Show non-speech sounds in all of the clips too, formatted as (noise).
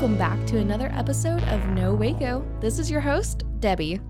Welcome back to another episode of No Waco. This is your host, Debbie.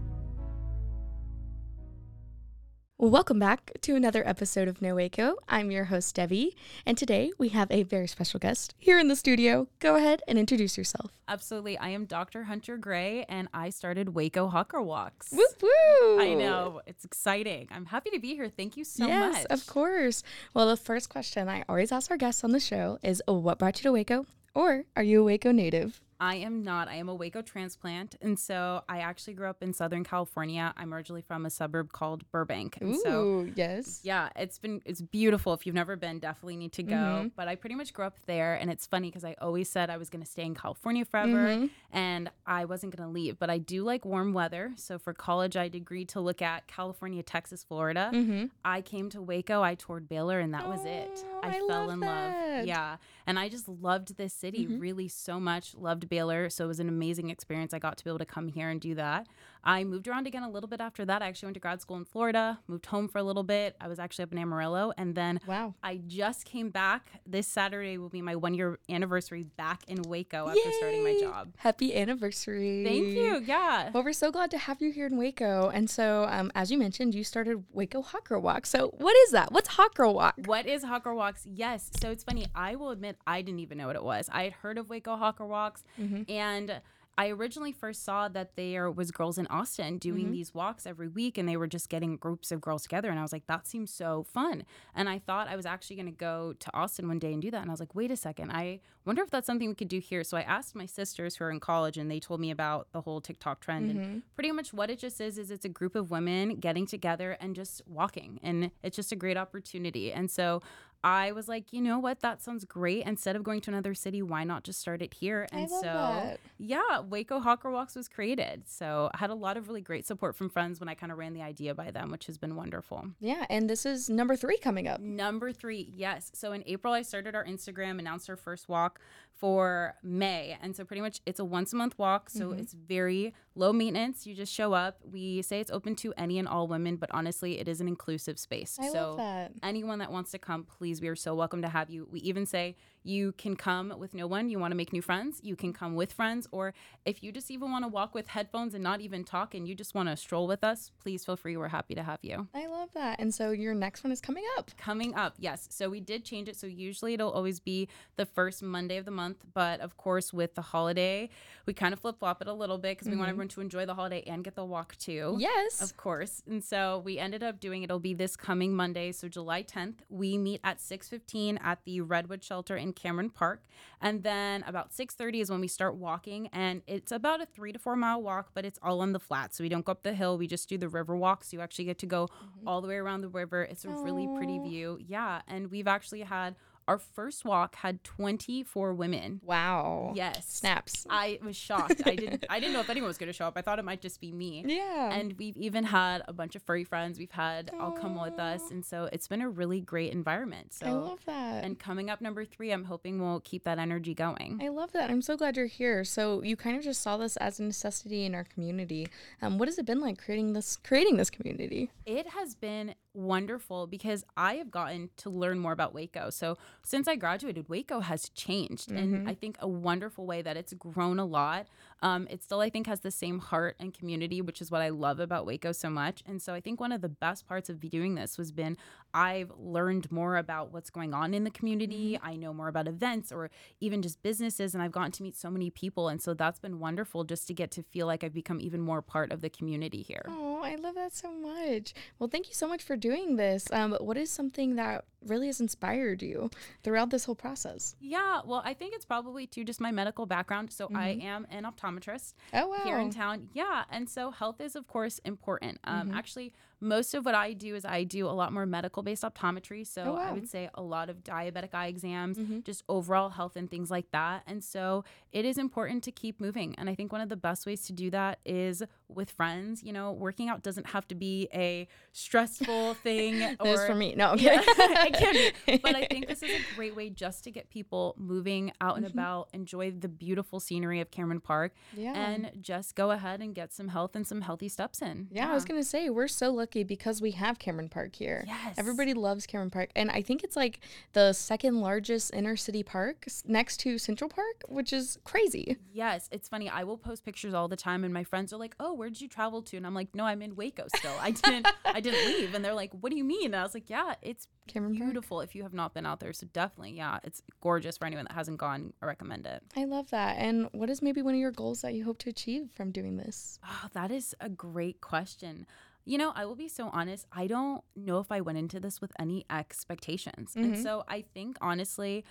Welcome back to another episode of No Waco. I'm your host, Debbie, and today we have a very special guest here in the studio. Go ahead and introduce yourself. Absolutely. I am Dr. Hunter Grey, and I started Waco Hot Girl Walks. Woo woo! I know. It's exciting. I'm happy to be here. Thank you so yes, much. Yes, of course. Well, the first question I always ask our guests on the show is what brought you to Waco? Or are you a Waco native? I am not. I am a Waco transplant. And so I actually grew up in Southern California. I'm originally from a suburb called Burbank. And Ooh, so yes. yeah, it's been it's beautiful. If you've never been, definitely need to go. Mhm. But I pretty much grew up there and it's funny because I always said I was gonna stay in California forever Mhm. and I wasn't gonna leave. But I do like warm weather. So for college I agreed to look at California, Texas, Florida. Mm-hmm. I came to Waco, I toured Baylor, and that was it. Oh, I, I fell love in that. love. Yeah. And I just loved this city Mhm. really so much. Loved Baylor. So it was an amazing experience. I got to be able to come here and do that. I moved around again a little bit after that. I actually went to grad school in Florida, moved home for a little bit. I was actually up in Amarillo. And then Wow. I just came back. This Saturday will be my one year anniversary back in Waco after starting my job. Happy anniversary. Thank you. Yeah. Well, we're so glad to have you here in Waco. And so, um, as you mentioned, you started Waco Hot Girl Walk. So, what is that? What's Hot Girl Walk? What is Hot Girl Walks? Yes. So it's funny. I will admit I didn't even know what it was. I had heard of Waco Hot Girl Walks, Mhm. and I originally first saw that there was girls in Austin doing Mhm. these walks every week, and they were just getting groups of girls together. And I was like, that seems so fun. And I thought I was actually going to go to Austin one day and do that. And I was like, wait a second. I wonder if that's something we could do here. So I asked my sisters who are in college, and they told me about the whole TikTok trend. And Mhm. pretty much what it just is is it's a group of women getting together and just walking and it's just a great opportunity and so i was like you know what that sounds great instead of going to another city why not just start it here and so that. yeah waco hot girl walks was created so i had a lot of really great support from friends when i kind of ran the idea by them which has been wonderful Yeah. And this is number three coming up. Number three, yes. So in April, I started our Instagram, announced our first walk for May. And so pretty much it's a once a month walk. So Mhm. it's very low maintenance. You just show up. We say it's open to any and all women, but honestly, it is an inclusive space. I so love that. anyone that wants to come, please, we are so welcome to have you. We even say you can come with no one. You want to make new friends, you can come with friends. Or if you just even want to walk with headphones and not even talk and you just want to stroll with us, please feel free. We're happy to have you. I love that. And so, your next one is coming up. Coming up, yes. So we did change it. So usually it'll always be the first Monday of the month. But of course, with the holiday, we kind of flip flop it a little bit because we want mm-hmm. everyone to enjoy the holiday and get the walk too. Yes. Of course. And so we ended up doing it'll be this coming Monday, so July 10th. We meet at 6:15 at the Redwood Shelter in Cameron Park. And then about 6:30 is when we start walking and it's about a 3 to 4 mile walk, but it's all on the flat. So we don't go up the hill, we just do the river walk. So you actually get to go mm-hmm. all the way around the river. It's a really pretty view. Yeah, and we've actually had our first walk had 24 women. wow. Yes. Snaps. I was shocked. I didn't I didn't know if anyone was going to show up. I thought it might just be me. yeah. And we've even had a bunch of furry friends. We've had all come with us. And so it's been a really great environment. So I love that. and coming up number three, I'm hoping we'll keep that energy going. I love that. I'm so glad you're here. So you kind of just saw this as a necessity in our community. Um, what has it been like creating this creating this community? It has been wonderful because I have gotten to learn more about Waco. So since I graduated, Waco has changed, Mhm. and I think a wonderful way that it's grown a lot. Um, it still I think has the same heart and community, which is what I love about Waco so much. And so I think one of the best parts of doing this was been I've learned more about what's going on in the community. Mm-hmm. I know more about events or even just businesses, and I've gotten to meet so many people. And so that's been wonderful just to get to feel like I've become even more part of the community here. Oh, I love that so much. Well, thank you so much for doing this. Um, what is something that really has inspired you throughout this whole process? Yeah, well, I think it's probably too just my medical background. So mm-hmm. I am an optometrist oh, wow. here in town. Yeah, and so health is of course important. Um, mm-hmm. Actually, most of what I do is I do a lot more medical based optometry. So oh, wow. I would say a lot of diabetic eye exams, mm-hmm. just overall health and things like that. And so it is important to keep moving. And I think one of the best ways to do that is with friends. You know, working out doesn't have to be a stressful thing. (laughs) or, for me. No, okay. yeah, (laughs) it can be. But I think (laughs) this is a great way just to get people moving out and mm-hmm. about, enjoy the beautiful scenery of Cameron Park, yeah. and just go ahead and get some health and some healthy steps in. Yeah, yeah. I was going to say, we're so lucky lucky because we have Cameron Park here. Yes. Everybody loves Cameron Park. And I think it's like the second largest inner city park next to Central Park, which is crazy. Yes. It's funny. I will post pictures all the time and my friends are like, Oh, where did you travel to? And I'm like, No, I'm in Waco still. I didn't I didn't (laughs) leave. And they're like, What do you mean? And I was like, Yeah, it's Cameron beautiful Park? if you have not been out there. So definitely, yeah, it's gorgeous for anyone that hasn't gone. I recommend it. I love that. And what is maybe one of your goals that you hope to achieve from doing this? Oh, that is a great question. You know, I will be so honest. I don't know if I went into this with any expectations. Mm-hmm. And so I think, honestly,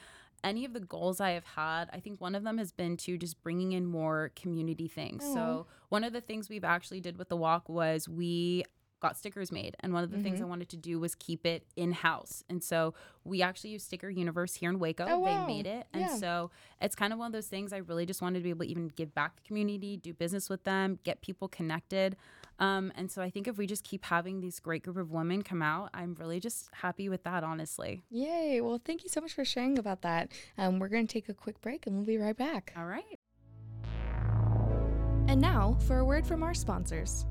any of the goals I have had, I think one of them has been to just bringing in more community things. Aww. So one of the things we've actually did with the walk was we got stickers made. And one of the mm-hmm. things I wanted to do was keep it in house. And so we actually use Sticker Universe here in Waco. Oh, wow. They made it. And yeah. so it's kind of one of those things I really just wanted to be able to even give back to the community, do business with them, get people connected. Um, and so I think if we just keep having these great group of women come out, I'm really just happy with that, honestly. Yay. Well, thank you so much for sharing about that. Um, we're going to take a quick break and we'll be right back. All right. And now for a word from our sponsors.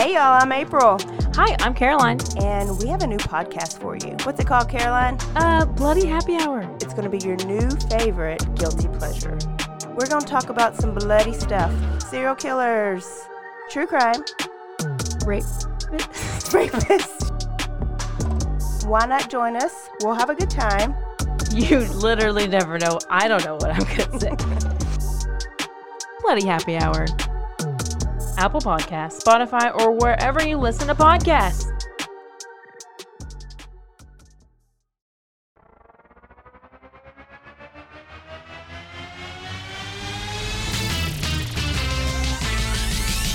Hey y'all, I'm April. Hi, I'm Caroline. And we have a new podcast for you. What's it called, Caroline? Uh, Bloody Happy Hour. It's going to be your new favorite guilty pleasure. We're going to talk about some bloody stuff serial killers, true crime, rape, (laughs) rapist. Why not join us? We'll have a good time. You literally never know. I don't know what I'm going to say. (laughs) Bloody Happy Hour. Apple Podcasts, Spotify, or wherever you listen to podcasts.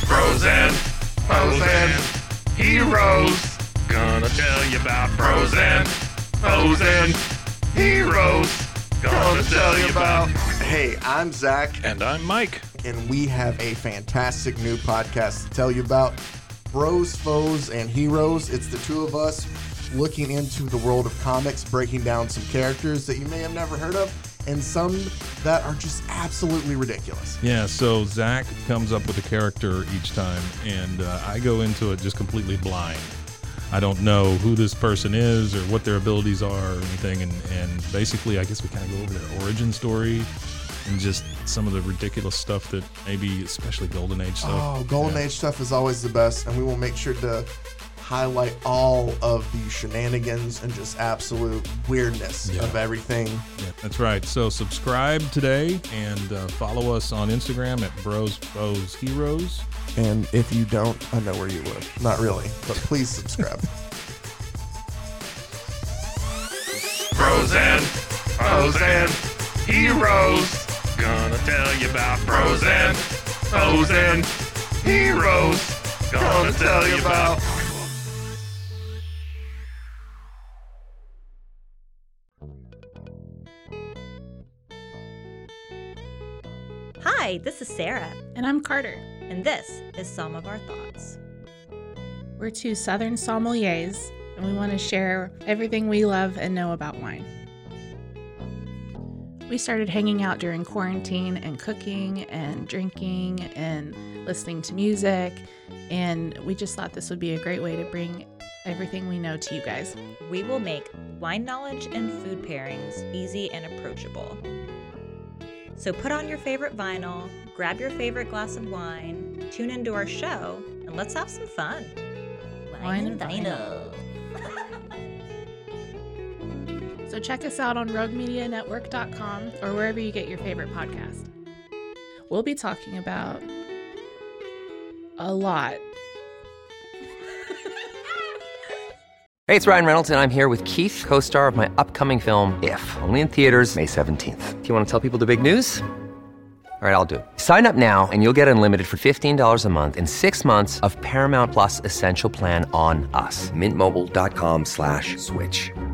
Frozen, Frozen, heroes. Gonna tell you about Frozen, Frozen, heroes. Gonna tell you about. Hey, I'm Zach. And I'm Mike and we have a fantastic new podcast to tell you about Bros, Foes, and Heroes. It's the two of us looking into the world of comics, breaking down some characters that you may have never heard of, and some that are just absolutely ridiculous. Yeah, so Zach comes up with a character each time, and uh, I go into it just completely blind. I don't know who this person is or what their abilities are or anything, and, and basically, I guess we kind of go over their origin story and just some of the ridiculous stuff that maybe, especially Golden Age stuff. Oh, Golden yeah. Age stuff is always the best, and we will make sure to highlight all of the shenanigans and just absolute weirdness yeah. of everything. Yeah, that's right. So subscribe today and uh, follow us on Instagram at Bros Bros Heroes. And if you don't, I know where you live. Not really, but please subscribe. (laughs) bros Frozen, Frozen, Heroes. Gonna tell you about Frozen, Frozen, Heroes. Gonna tell you about. Hi, this is Sarah. And I'm Carter. And this is Some of Our Thoughts. We're two Southern sommeliers, and we want to share everything we love and know about wine. We started hanging out during quarantine and cooking and drinking and listening to music. And we just thought this would be a great way to bring everything we know to you guys. We will make wine knowledge and food pairings easy and approachable. So put on your favorite vinyl, grab your favorite glass of wine, tune into our show, and let's have some fun. Wine and vinyl. So check us out on roguemedianetwork.com or wherever you get your favorite podcast. We'll be talking about a lot. Hey, it's Ryan Reynolds, and I'm here with Keith, co star of my upcoming film, If, only in theaters, May 17th. Do you want to tell people the big news? All right, I'll do it. Sign up now and you'll get unlimited for $15 a month in six months of Paramount Plus Essential Plan on us. Mintmobile.com slash switch.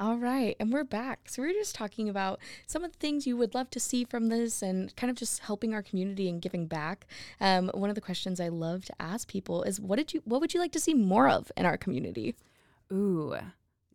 All right, and we're back. So we were just talking about some of the things you would love to see from this, and kind of just helping our community and giving back. Um, one of the questions I love to ask people is, "What did you? What would you like to see more of in our community?" Ooh,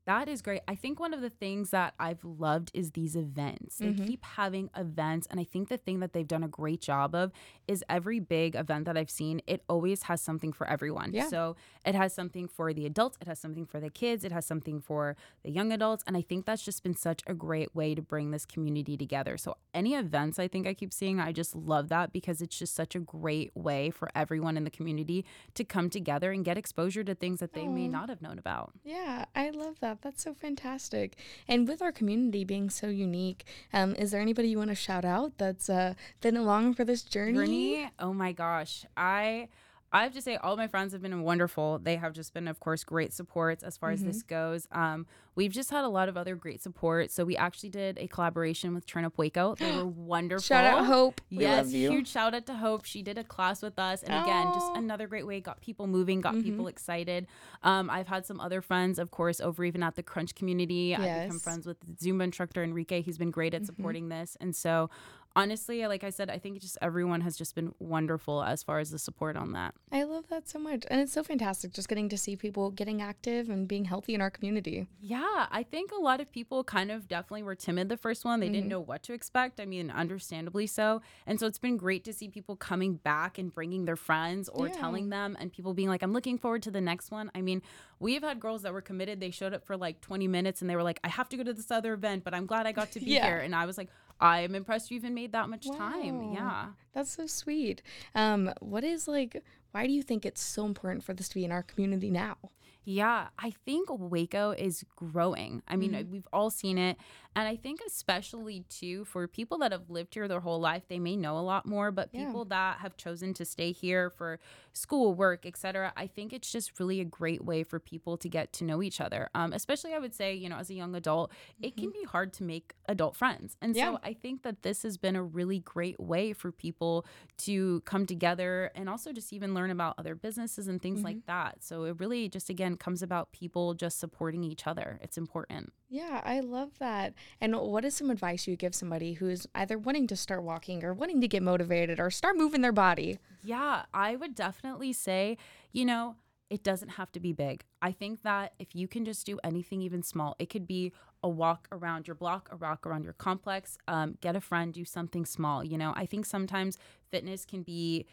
that is great. I think one of the things that I've loved is these events. They Mhm. keep having events. And I think the thing that they've done a great job of is every big event that I've seen, it always has something for everyone. Yeah. So it has something for the adults, it has something for the kids, it has something for the young adults. And I think that's just been such a great way to bring this community together. So any events I think I keep seeing, I just love that because it's just such a great way for everyone in the community to come together and get exposure to things that they may not have known about. Yeah, I love that. That's so fantastic. And with our community being so unique, um, is there anybody you want to shout out that's uh, been along for this journey? Journey, oh my gosh. I I have to say all my friends have been wonderful. They have just been of course great supports as far as Mm-hmm. this goes. Um we've just had a lot of other great support. So we actually did a collaboration with Turn Up Waco. They were (gasps) wonderful. Shout out Hope. We yes, huge shout out to Hope. She did a class with us and again, just another great way got people moving, got Mhm. people excited. Um I've had some other friends of course over even at the Crunch community. I've become friends with Zumba instructor Enrique. He's been great at Mhm. supporting this. And so honestly, like I said, I think just everyone has just been wonderful as far as the support on that. I love that so much. And it's so fantastic just getting to see people getting active and being healthy in our community. Yeah, I think a lot of people kind of definitely were timid the first one. They Mhm. didn't know what to expect. I mean, understandably so. And so it's been great to see people coming back and bringing their friends or Yeah. telling them and people being like, I'm looking forward to the next one. I mean, we've had girls that were committed. They showed up for like 20 minutes and they were like, I have to go to this other event, but I'm glad I got to be Yeah. here. And I was like, I am impressed you even made that much time. Yeah. That's so sweet. Um, what is like, why do you think it's so important for this to be in our community now? Yeah, I think Waco is growing. I mean, Mhm. we've all seen it. And I think, especially too, for people that have lived here their whole life, they may know a lot more. But Yeah. people that have chosen to stay here for school, work, etc., I think it's just really a great way for people to get to know each other. Um, especially, I would say, you know, as a young adult, it can be hard to make adult friends. And Yeah. so I think that this has been a really great way for people to come together and also just even learn about other businesses and things like that. So it really just again comes about people just supporting each other. It's important. Yeah, I love that. And what is some advice you give somebody who is either wanting to start walking or wanting to get motivated or start moving their body? Yeah, I would definitely say, you know, it doesn't have to be big. I think that if you can just do anything even small, it could be a walk around your block, a walk around your complex, um, get a friend, do something small. You know, I think sometimes fitness can be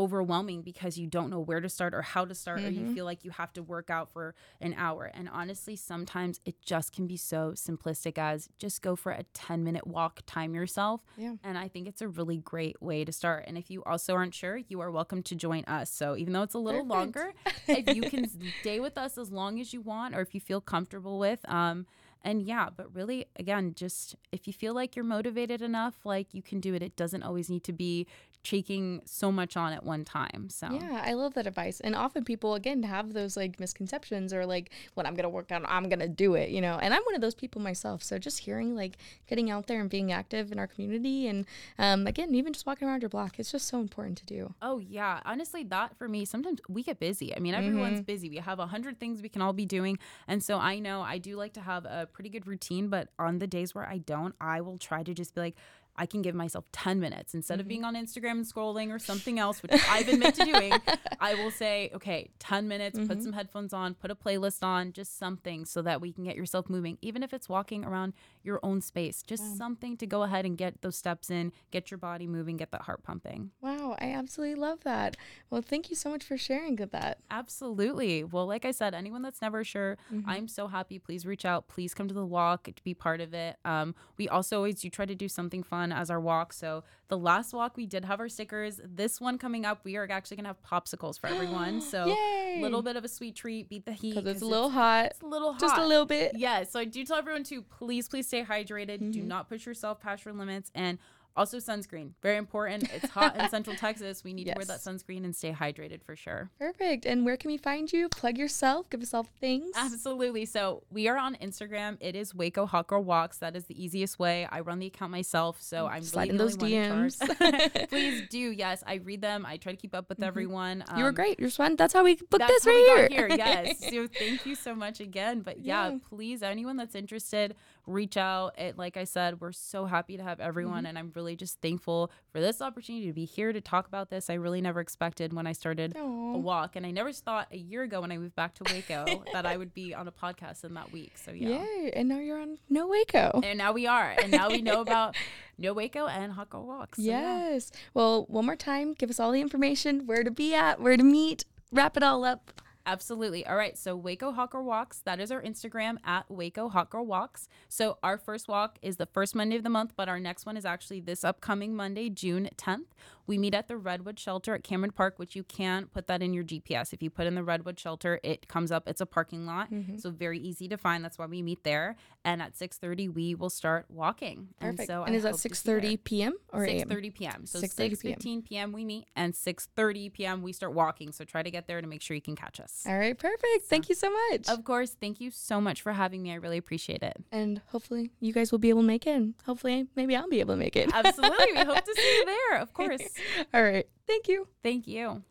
overwhelming because you don't know where to start or how to start or you Mhm. feel like you have to work out for an hour. And honestly sometimes it just can be so simplistic as just go for a 10 minute walk time yourself. Yeah. and i think it's a really great way to start. And if you also aren't sure you are welcome to join us. So even though it's a little longer (laughs) if you can stay with us as long as you want or if you feel comfortable with um And yeah, but really, again, just if you feel like you're motivated enough, like you can do it. It doesn't always need to be taking so much on at one time. So Yeah, I love that advice. And often people again have those like misconceptions or like when I'm gonna work on, I'm gonna do it, you know. And I'm one of those people myself. So just hearing like getting out there and being active in our community, and um, again, even just walking around your block, it's just so important to do. Oh yeah, honestly, that for me, sometimes we get busy. I mean, everyone's Mhm. busy. We have a hundred things we can all be doing, and so I know I do like to have a pretty good routine. But on the days where I don't, I will try to just be like. I can give myself 10 minutes instead of being on Instagram and scrolling or something else, which (laughs) I've admit to doing. I will say, okay, 10 minutes, put Mhm. some headphones on, put a playlist on, just something so that we can get yourself moving, even if it's walking around your own space, just Wow. something to go ahead and get those steps in, get your body moving, get that heart pumping. Wow, I absolutely love that. Well, thank you so much for sharing that. Absolutely. Well, like I said, anyone that's never sure, Mhm. I'm so happy. Please reach out. Please come to the walk to be part of it. Um, we also always do try to do something fun as our walk. So the last walk we did have our stickers. This one coming up, we are actually gonna have popsicles for everyone. (gasps) So a little bit of a sweet treat. Beat the heat 'Cause it's a little hot. It's a little hot. Just a little bit. Yeah. So I do tell everyone to please, please stay hydrated. Do Mhm. not push yourself past your limits and. Also, sunscreen. Very important. It's hot in Central (laughs) Texas. We need to wear that sunscreen and stay hydrated for sure. Perfect. And where can we find you? Plug yourself. Give us all things. Absolutely. So we are on Instagram. It is Waco Hot Girl Walks. That is the easiest way. I run the account myself, so I'm Slide really those only one in DMs. (laughs) (laughs) Please do. Yes, I read them. I try to keep up with everyone. you were Um, great. You're fun. That's how we booked this right here. here. Yes. So thank you so much again. But yeah, Yeah. please, anyone that's interested, reach out. It, like I said, we're so happy to have everyone, Mhm. and I'm really just thankful for this opportunity to be here to talk about this. I really never expected when I started Aw. a walk, and I never thought a year ago when I moved back to Waco (laughs) that I would be on a podcast in that week. So yeah. Yay. And now you're on No Waco. And now we are. And now we know (laughs) about No Waco and Hot Girl Walks. So yeah. yes. Well, one more time, give us all the information, where to be at, where to meet, wrap it all up. Absolutely. All right. So Waco Hot Girl Walks, that is our Instagram at Waco Hot Girl Walks. So our first walk is the first Monday of the month, but our next one is actually this upcoming Monday, June 10th. We meet at the Redwood Shelter at Cameron Park, which you can put that in your GPS. If you put in the Redwood Shelter, it comes up. It's a parking lot, Mhm. so very easy to find. That's why we meet there. And at 6:30, we will start walking. Perfect. And so and I is that hope to see you 6:30 p.m. or a.m.? 6:30 p.m. So 6:30 6:15 p.m. we meet, and 6:30 p.m. we start walking. So try to get there to make sure you can catch us. All right, perfect. Thank you so much. Of course. Thank you so much for having me. I really appreciate it. and hopefully you guys will be able to make it. Hopefully maybe I'll be able to make it. (laughs) Absolutely. We hope to see you there. Of course. (laughs) All right. Thank you. Thank you.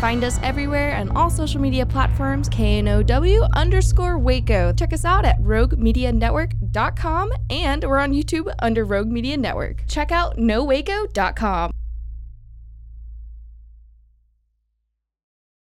Find us everywhere on all social media platforms, KNOW underscore Waco. Check us out at roguemedianetwork.com and we're on YouTube under Rogue Media Network. Check out nowaco.com.